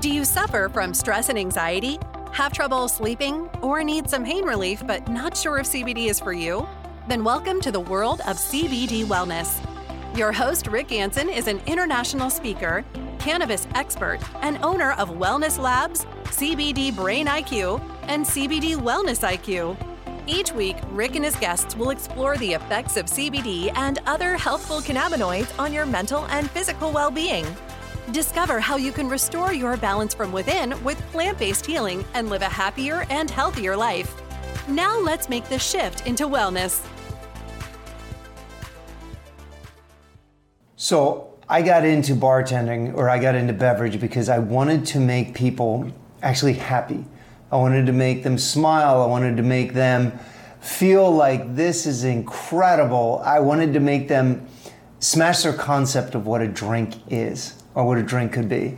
Do you suffer from stress and anxiety? Have trouble sleeping? Or need some pain relief but not sure if CBD is for you? Then welcome to the world of CBD wellness. Your host, Rick Anson, is an international speaker, cannabis expert, and owner of Wellness Labs, CBD Brain IQ, and CBD Wellness IQ. Each week, Rick and his guests will explore the effects of CBD and other healthful cannabinoids on your mental and physical well being. Discover how you can restore your balance from within with plant based healing and live a happier and healthier life. Now, let's make the shift into wellness. So, I got into bartending or I got into beverage because I wanted to make people actually happy. I wanted to make them smile. I wanted to make them feel like this is incredible. I wanted to make them smash their concept of what a drink is or what a drink could be.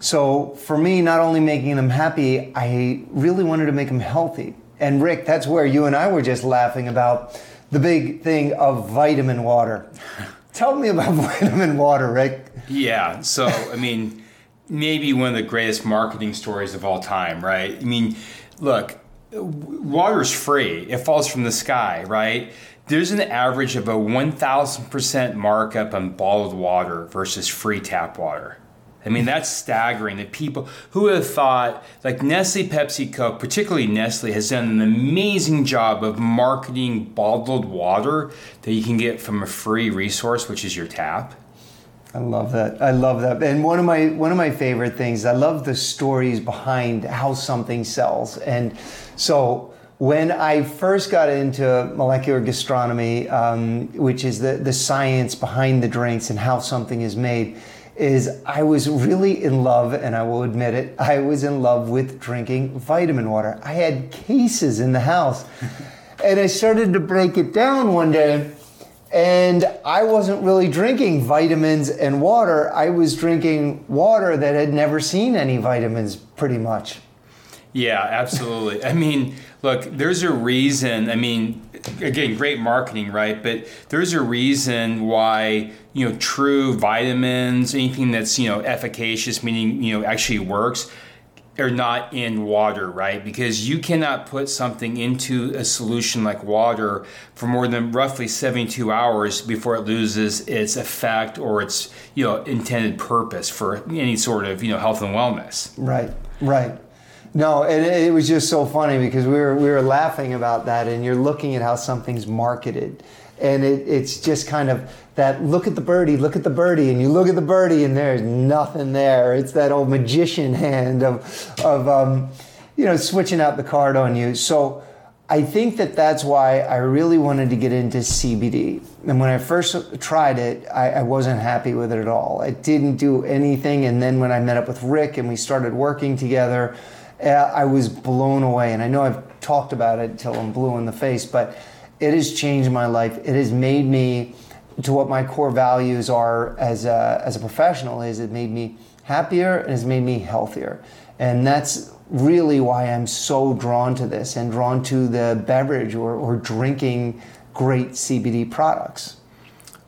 So for me, not only making them happy, I really wanted to make them healthy. And Rick, that's where you and I were just laughing about the big thing of vitamin water. Tell me about vitamin water, Rick. Yeah, so I mean, maybe one of the greatest marketing stories of all time, right? I mean, look, water's free, it falls from the sky, right? There's an average of a 1000% markup on bottled water versus free tap water. I mean, that's staggering. That people who have thought, like Nestle, Pepsi, Coke, particularly Nestle, has done an amazing job of marketing bottled water that you can get from a free resource, which is your tap. I love that. I love that. And one of my one of my favorite things, I love the stories behind how something sells. And so when I first got into molecular gastronomy, um, which is the, the science behind the drinks and how something is made, is I was really in love, and I will admit it, I was in love with drinking vitamin water. I had cases in the house. and I started to break it down one day, and I wasn't really drinking vitamins and water. I was drinking water that had never seen any vitamins, pretty much. Yeah, absolutely. I mean, look, there's a reason. I mean, again, great marketing, right? But there's a reason why you know true vitamins, anything that's you know efficacious, meaning you know actually works, are not in water, right? Because you cannot put something into a solution like water for more than roughly 72 hours before it loses its effect or its you know intended purpose for any sort of you know health and wellness. Right. Right. No, and it was just so funny because we were we were laughing about that, and you're looking at how something's marketed, and it, it's just kind of that look at the birdie, look at the birdie, and you look at the birdie, and there's nothing there. It's that old magician hand of of um, you know switching out the card on you. So. I think that that's why I really wanted to get into CBD. And when I first tried it, I, I, wasn't happy with it at all. It didn't do anything. And then when I met up with Rick and we started working together, Uh, I was blown away. And I know I've talked about it until I'm blue in the face, but it has changed my life. It has made me to what my core values are as a, as a professional is it made me happier and has made me healthier. And that's really why I'm so drawn to this and drawn to the beverage or, or drinking great CBD products.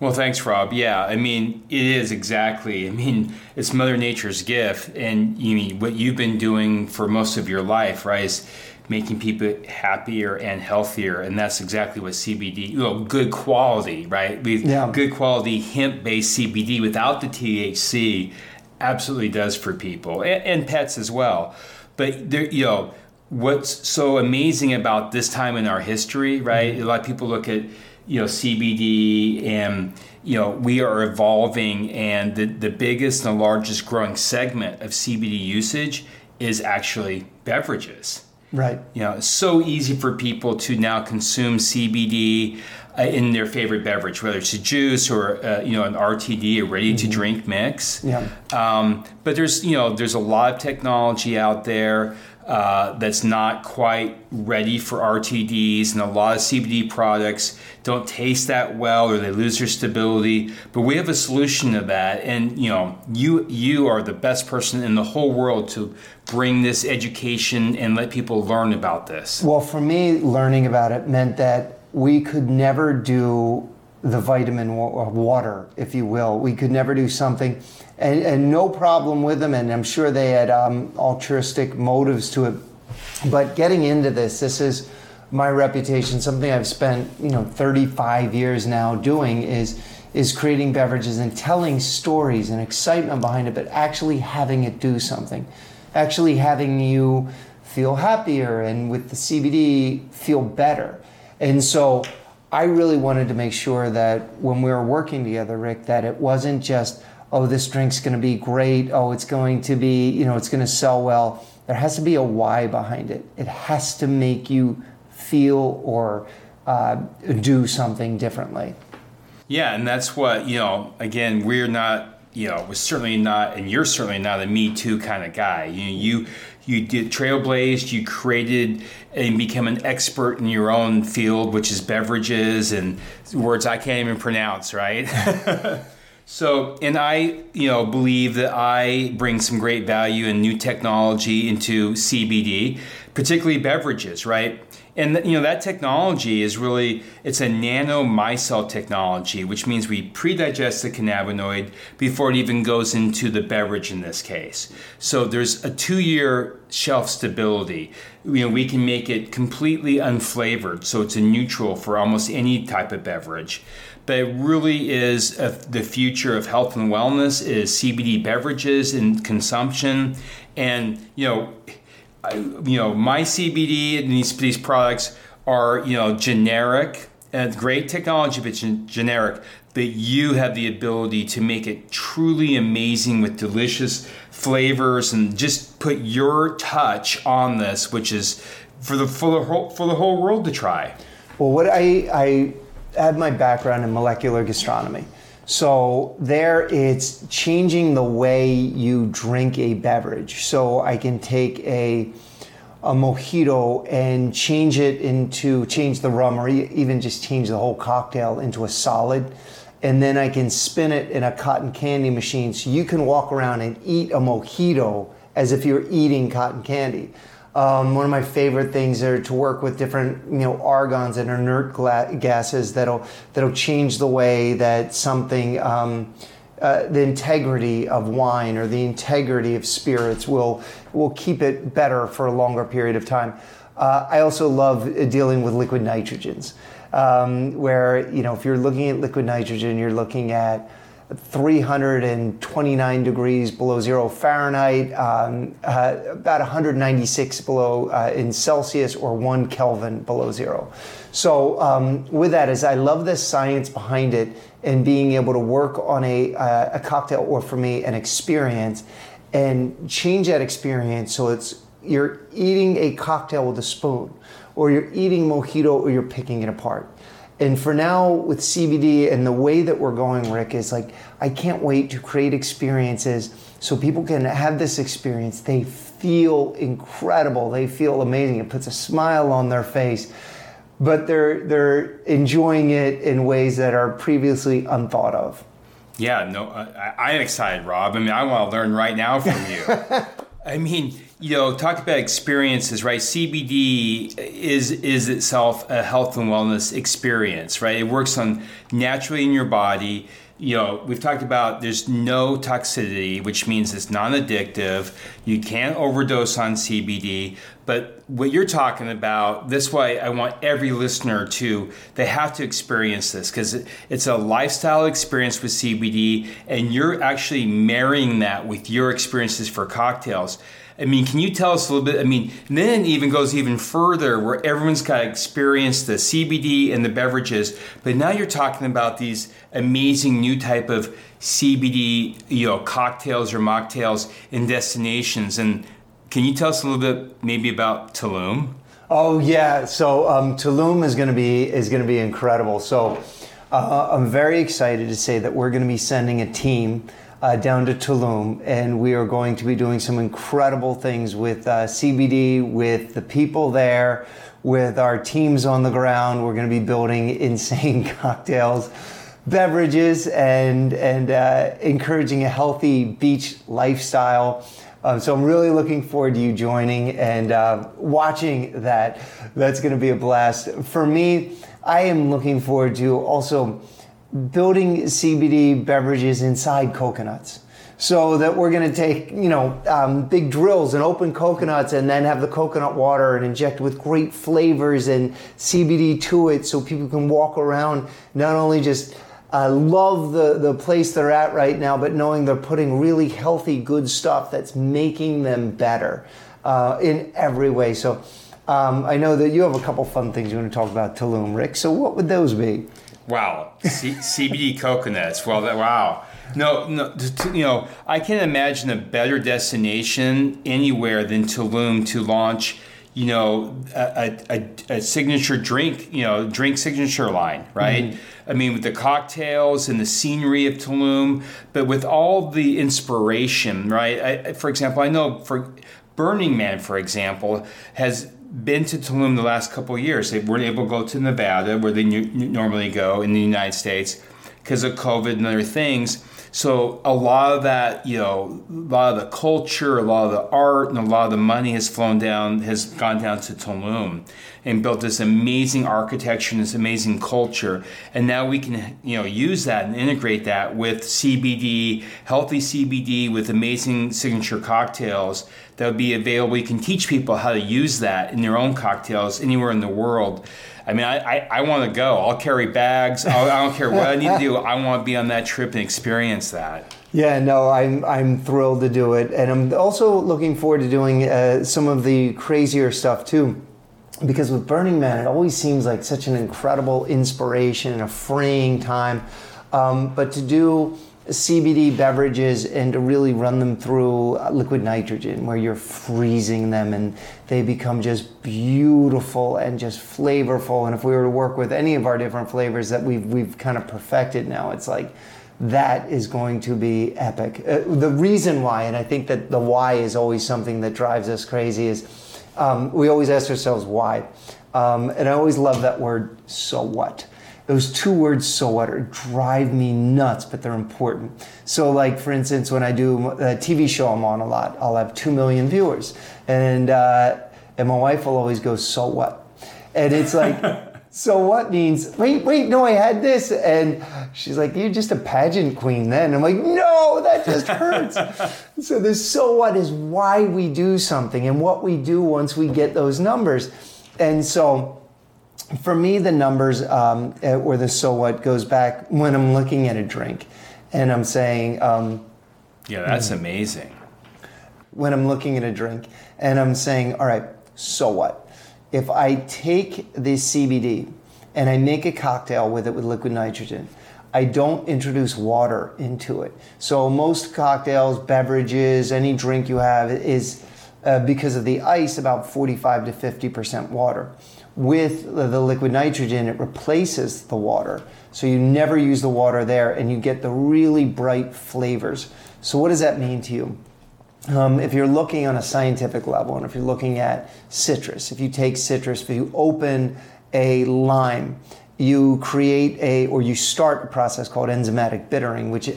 Well, thanks, Rob. Yeah, I mean, it is exactly. I mean, it's Mother Nature's gift, and you mean what you've been doing for most of your life, right? Is making people happier and healthier, and that's exactly what CBD. You know, good quality, right? With yeah. good quality hemp-based CBD without the THC, absolutely does for people and, and pets as well. But there, you know, what's so amazing about this time in our history, right? Mm-hmm. A lot of people look at you know CBD and you know we are evolving and the, the biggest and the largest growing segment of CBD usage is actually beverages. Right. You know, it's so easy for people to now consume CBD uh, in their favorite beverage, whether it's a juice or uh, you know an RTD, a ready-to-drink mm-hmm. mix. Yeah. Um, but there's you know there's a lot of technology out there uh, that's not quite ready for RTDs, and a lot of CBD products don't taste that well or they lose their stability. But we have a solution to that, and you know, you you are the best person in the whole world to bring this education and let people learn about this. Well, for me, learning about it meant that we could never do the vitamin water, if you will. We could never do something, and, and no problem with them. And I'm sure they had um, altruistic motives to it. But getting into this, this is my reputation. Something I've spent you know 35 years now doing is is creating beverages and telling stories and excitement behind it, but actually having it do something, actually having you feel happier and with the CBD feel better. And so I really wanted to make sure that when we were working together, Rick, that it wasn't just, oh, this drink's going to be great. Oh, it's going to be, you know, it's going to sell well. There has to be a why behind it. It has to make you feel or uh, do something differently. Yeah, and that's what, you know, again, we're not, you know, we're certainly not, and you're certainly not a Me Too kind of guy. You, you, you did trailblazed, you created and became an expert in your own field, which is beverages and words I can't even pronounce, right? so, and I, you know, believe that I bring some great value and new technology into CBD, particularly beverages, right? and you know that technology is really it's a nano micelle technology which means we pre-digest the cannabinoid before it even goes into the beverage in this case. So there's a two-year shelf stability. You know we can make it completely unflavored so it's a neutral for almost any type of beverage but it really is a, the future of health and wellness is cbd beverages and consumption and you know you know, my CBD and these these products are you know generic and great technology, but generic. But you have the ability to make it truly amazing with delicious flavors and just put your touch on this, which is for the for the whole for the whole world to try. Well, what I I had my background in molecular gastronomy. So there it's changing the way you drink a beverage. So I can take a a mojito and change it into change the rum or even just change the whole cocktail into a solid and then I can spin it in a cotton candy machine so you can walk around and eat a mojito as if you're eating cotton candy. Um, one of my favorite things are to work with different, you know, argons and inert gla- gases that'll that'll change the way that something, um, uh, the integrity of wine or the integrity of spirits will will keep it better for a longer period of time. Uh, I also love dealing with liquid nitrogens, um, where you know if you're looking at liquid nitrogen, you're looking at 329 degrees below zero Fahrenheit, um, uh, about 196 below uh, in Celsius, or one Kelvin below zero. So, um, with that, is I love the science behind it and being able to work on a, uh, a cocktail, or for me, an experience, and change that experience so it's you're eating a cocktail with a spoon, or you're eating mojito, or you're picking it apart and for now with CBD and the way that we're going, Rick, is like I can't wait to create experiences so people can have this experience. They feel incredible. They feel amazing. It puts a smile on their face, but they're they're enjoying it in ways that are previously unthought of. Yeah, no, I, am excited, Rob. I mean, I want to learn right now from you. I mean, you know, talk about experiences, right? CBD is is itself a health and wellness experience, right? It works on naturally in your body. You know, we've talked about there's no toxicity, which means it's non-addictive. You can't overdose on CBD. But what you're talking about, this way, I want every listener to they have to experience this because it's a lifestyle experience with CBD, and you're actually marrying that with your experiences for cocktails I mean, can you tell us a little bit? I mean, then it even goes even further where everyone's got experience the CBD and the beverages, but now you're talking about these amazing new type of CBD, you know, cocktails or mocktails in destinations. And can you tell us a little bit maybe about Tulum? Oh yeah, so um, Tulum is going to be is going to be incredible. So uh, I'm very excited to say that we're going to be sending a team uh, down to Tulum, and we are going to be doing some incredible things with uh, CBD, with the people there, with our teams on the ground. We're going to be building insane cocktails, beverages, and and uh, encouraging a healthy beach lifestyle. Um, so I'm really looking forward to you joining and uh, watching that. That's going to be a blast for me. I am looking forward to also building CBD beverages inside coconuts. So that we're going to take, you know, um, big drills and open coconuts and then have the coconut water and inject with great flavors and CBD to it so people can walk around not only just uh, love the, the place they're at right now, but knowing they're putting really healthy, good stuff that's making them better uh, in every way. So um, I know that you have a couple fun things you want to talk about Tulum, Rick. So what would those be? Wow, C- CBD coconuts. Well, that, wow. No, no, you know, I can't imagine a better destination anywhere than Tulum to launch, you know, a, a, a signature drink, you know, drink signature line, right? Mm-hmm. I mean, with the cocktails and the scenery of Tulum, but with all the inspiration, right? I, for example, I know for Burning Man, for example, has been to Tulum the last couple years. They weren't able to go to Nevada, where they normally go in the United States, because of COVID and other things. So a lot of that, you know, a lot of the culture, a lot of the art, and a lot of the money has flown down, has gone down to Tulum, and built this amazing architecture and this amazing culture. And now we can, you know, use that and integrate that with CBD, healthy CBD, with amazing signature cocktails that would be available. You can teach people how to use that in their own cocktails anywhere in the world. I mean, I, I, I want to go. I'll carry bags. I'll, I do not care what I need to do. I want to be on that trip and experience that. Yeah, no, I'm I'm thrilled to do it, and I'm also looking forward to doing uh, some of the crazier stuff too. Because with Burning Man, it always seems like such an incredible inspiration and a freeing time. Um, but to do CBD beverages and to really run them through liquid nitrogen where you're freezing them and they become just beautiful and just flavorful. And if we were to work with any of our different flavors that we've, we've kind of perfected now, it's like that is going to be epic. Uh, the reason why, and I think that the why is always something that drives us crazy, is um, we always ask ourselves why. Um, and I always love that word, so what? Those two words so what drive me nuts but they're important. So like for instance when i do a tv show i'm on a lot. I'll have 2 million viewers and uh, and my wife will always go so what? And it's like so what means wait wait no i had this and she's like you're just a pageant queen then. I'm like no that just hurts. So this so what is why we do something and what we do once we get those numbers. And so for me, the numbers um, eh, or the so what goes back when I'm looking at a drink and I'm saying, um, yeah, that's amazing. When I'm looking at a drink and I'm saying, all right, so what? If I take this CBD and I make a cocktail with it with liquid nitrogen, I don't introduce water into it. So most cocktails, beverages, any drink you have is uh, because of the ice about 45 to 50% water with the liquid nitrogen, it replaces the water. So you never use the water there and you get the really bright flavors. So, what does that mean to you? Um, if you're looking on a scientific level and if you're looking at citrus, if you take citrus, if you open a lime, you create a or you start a process called enzymatic bittering, which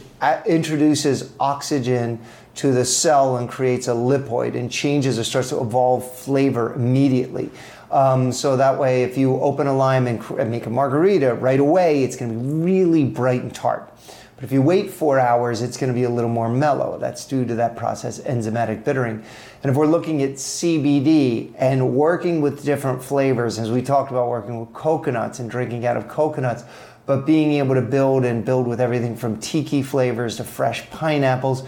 introduces oxygen to the cell and creates a lipoid and changes or starts to evolve flavor immediately. Um, so that way, if you open a lime and, and make a margarita right away, it's going to be really bright and tart. But if you wait four hours, it's going to be a little more mellow. That's due to that process, enzymatic bittering. And if we're looking at CBD and working with different flavors, as we talked about working with coconuts and drinking out of coconuts, but being able to build and build with everything from tiki flavors to fresh pineapples,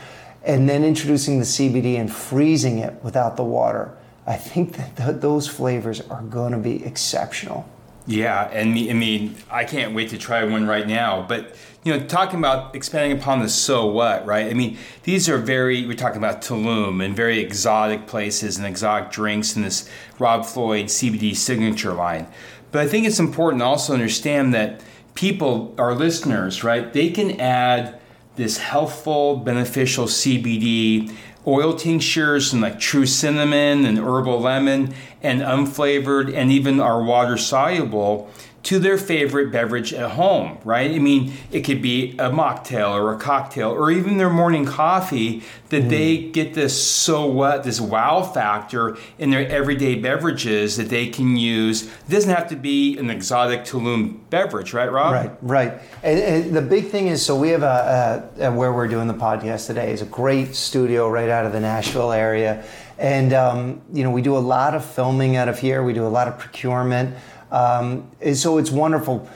and then introducing the CBD and freezing it without the water I think that th- those flavors are going to be exceptional. Yeah, and I mean, I can't wait to try one right now. But you know, talking about expanding upon the so what, right? I mean, these are very. We're talking about Tulum and very exotic places and exotic drinks in this Rob Floyd CBD signature line. But I think it's important to also understand that people, our listeners, right? They can add this healthful, beneficial CBD oil tinctures and like true cinnamon and herbal lemon and unflavored and even our water soluble to their favorite beverage at home, right? I mean, it could be a mocktail or a cocktail or even their morning coffee that mm. they get this so what, this wow factor in their everyday beverages that they can use. It doesn't have to be an exotic Tulum beverage, right, Rob? Right, right. And, and the big thing is, so we have a, a, a, where we're doing the podcast today is a great studio right out of the Nashville area. And, um, you know, we do a lot of filming out of here. We do a lot of procurement. Um, so it's wonderful.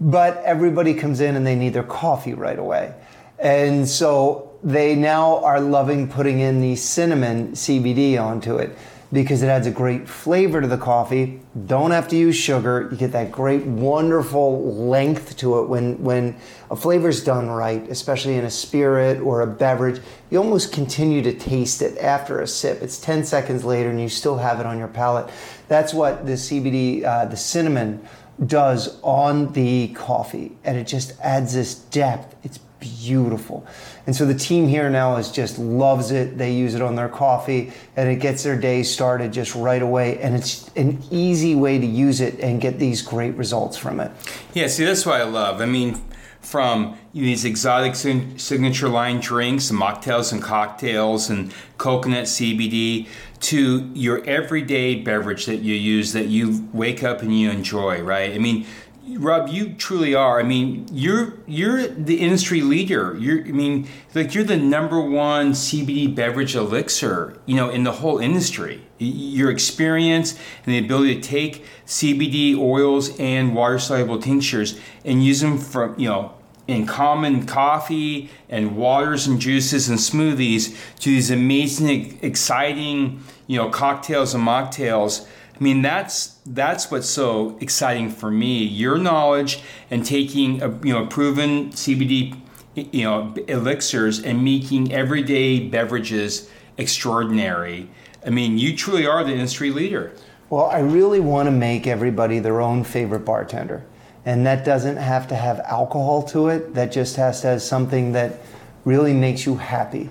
But everybody comes in and they need their coffee right away. And so they now are loving putting in the cinnamon CBD onto it because it adds a great flavor to the coffee. Don't have to use sugar. You get that great, wonderful length to it when, when a flavor's done right, especially in a spirit or a beverage. You almost continue to taste it after a sip. It's 10 seconds later and you still have it on your palate. That's what the CBD, uh, the cinnamon, does on the coffee. And it just adds this depth. It's beautiful. And so the team here now is just loves it. They use it on their coffee and it gets their day started just right away. And it's an easy way to use it and get these great results from it. Yeah, see, that's what I love. I mean, from these exotic signature line drinks, and mocktails and cocktails, and coconut CBD to your everyday beverage that you use that you wake up and you enjoy, right? I mean, Rob, you truly are. I mean, you're you're the industry leader. You're, I mean, like you're the number one CBD beverage elixir, you know, in the whole industry. Your experience and the ability to take CBD oils and water soluble tinctures and use them from, you know, in common coffee and waters and juices and smoothies to these amazing, exciting, you know, cocktails and mocktails. I mean, that's that's what's so exciting for me. Your knowledge and taking a you know proven CBD you know elixirs and making everyday beverages extraordinary. I mean, you truly are the industry leader. Well, I really want to make everybody their own favorite bartender. And that doesn't have to have alcohol to it. That just has to have something that really makes you happy.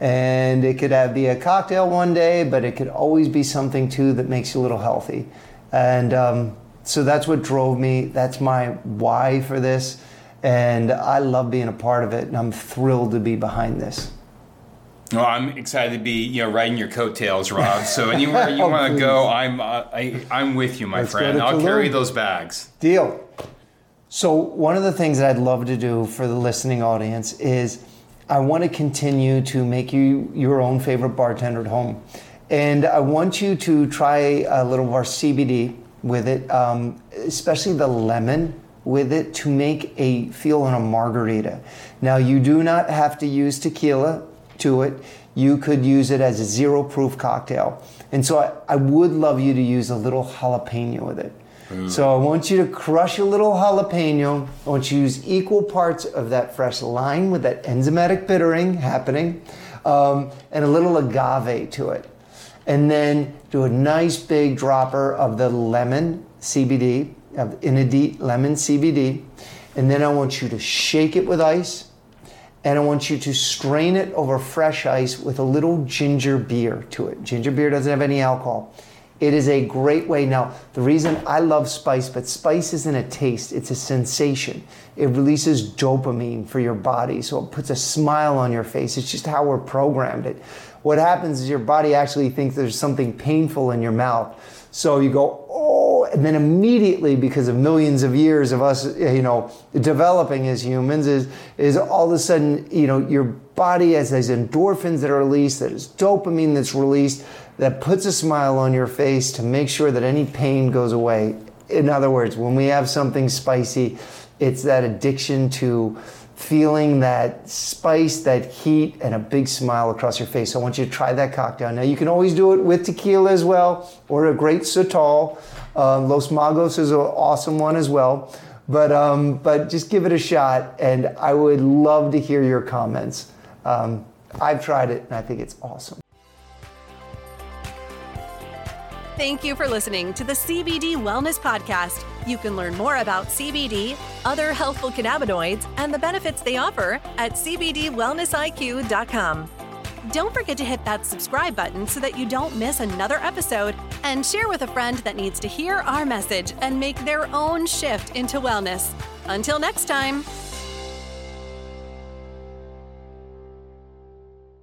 And it could have, be a cocktail one day, but it could always be something too that makes you a little healthy. And um, so that's what drove me. That's my why for this. And I love being a part of it, and I'm thrilled to be behind this. Well, I'm excited to be, you know, riding your coattails, Rob. So anywhere you oh, want to go, I'm, uh, I, I'm with you, my Let's friend. I'll carry those bags. Deal. So one of the things that I'd love to do for the listening audience is I want to continue to make you your own favorite bartender at home, and I want you to try a little of our CBD with it, um, especially the lemon with it to make a feel on a margarita. Now you do not have to use tequila to it. You could use it as a zero proof cocktail. And so I, I would love you to use a little jalapeno with it. So I want you to crush a little jalapeno. I want you to use equal parts of that fresh lime with that enzymatic bittering happening um, and a little agave to it. And then do a nice big dropper of the lemon CBD, of Inedit lemon CBD. And then I want you to shake it with ice and I want you to strain it over fresh ice with a little ginger beer to it. Ginger beer doesn't have any alcohol. It is a great way. Now, the reason I love spice, but spice isn't a taste, it's a sensation. It releases dopamine for your body, so it puts a smile on your face. It's just how we're programmed it. What happens is your body actually thinks there's something painful in your mouth. So you go, oh, and then immediately, because of millions of years of us, you know, developing as humans, is is all of a sudden, you know, your body has these endorphins that are released, there's dopamine that's released, that puts a smile on your face to make sure that any pain goes away. In other words, when we have something spicy, it's that addiction to feeling that spice, that heat, and a big smile across your face. So I want you to try that cocktail. Now, you can always do it with tequila as well, or a great Sotol. Uh, Los Magos is an awesome one as well. But, um, but just give it a shot, and I would love to hear your comments. Um, I've tried it, and I think it's awesome. Thank you for listening to the CBD Wellness Podcast. You can learn more about CBD, other healthful cannabinoids, and the benefits they offer at CBDWellnessIQ.com. Don't forget to hit that subscribe button so that you don't miss another episode and share with a friend that needs to hear our message and make their own shift into wellness. Until next time.